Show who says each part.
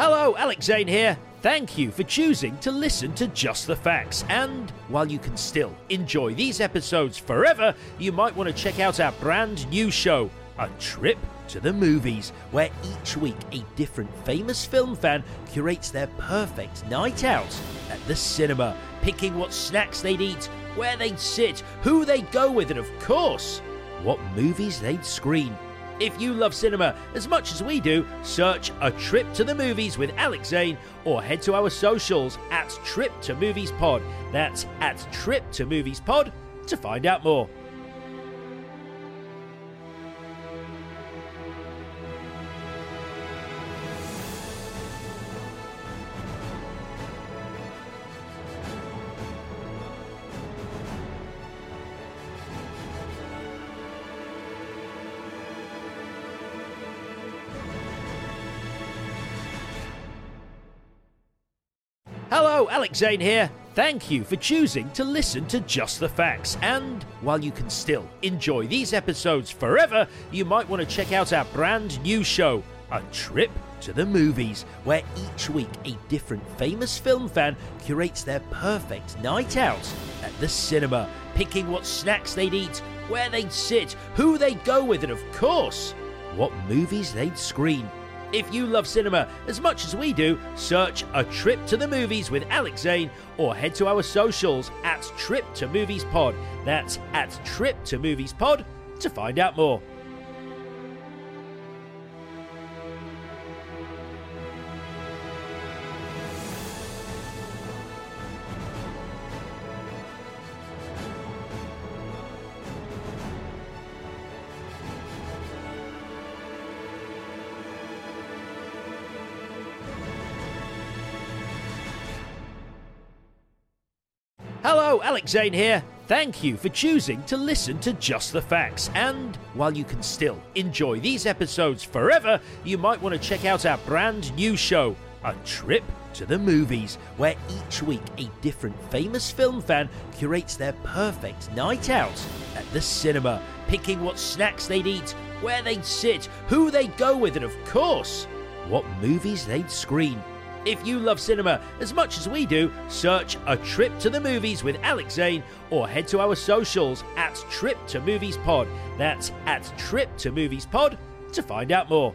Speaker 1: Hello, Alex Zane here. Thank you for choosing to listen to Just the Facts. And while you can still enjoy these episodes forever, you might want to check out our brand new show, A Trip to the Movies, where each week a different famous film fan curates their perfect night out at the cinema, picking what snacks they'd eat, where they'd sit, who they'd go with, and of course, what movies they'd screen. If you love cinema as much as we do, search A Trip to the Movies with Alex Zane or head to our socials at Trip to Movies Pod. That's at Trip to Movies Pod to find out more. Hello, Alex Zane here. Thank you for choosing to listen to Just the Facts. And while you can still enjoy these episodes forever, you might want to check out our brand new show, A Trip to the Movies, where each week a different famous film fan curates their perfect night out at the cinema, picking what snacks they'd eat, where they'd sit, who they'd go with, and of course, what movies they'd screen. If you love cinema as much as we do, search A Trip to the Movies with Alex Zane or head to our socials at Trip to Movies Pod. That's at Trip to Movies Pod to find out more. Hello, Alex Zane here. Thank you for choosing to listen to Just the Facts. And while you can still enjoy these episodes forever, you might want to check out our brand new show, A Trip to the Movies, where each week a different famous film fan curates their perfect night out at the cinema, picking what snacks they'd eat, where they'd sit, who they'd go with, and of course, what movies they'd screen. If you love cinema as much as we do, search A Trip to the Movies with Alex Zane or head to our socials at Trip to Movies Pod. That's at Trip to Movies Pod to find out more.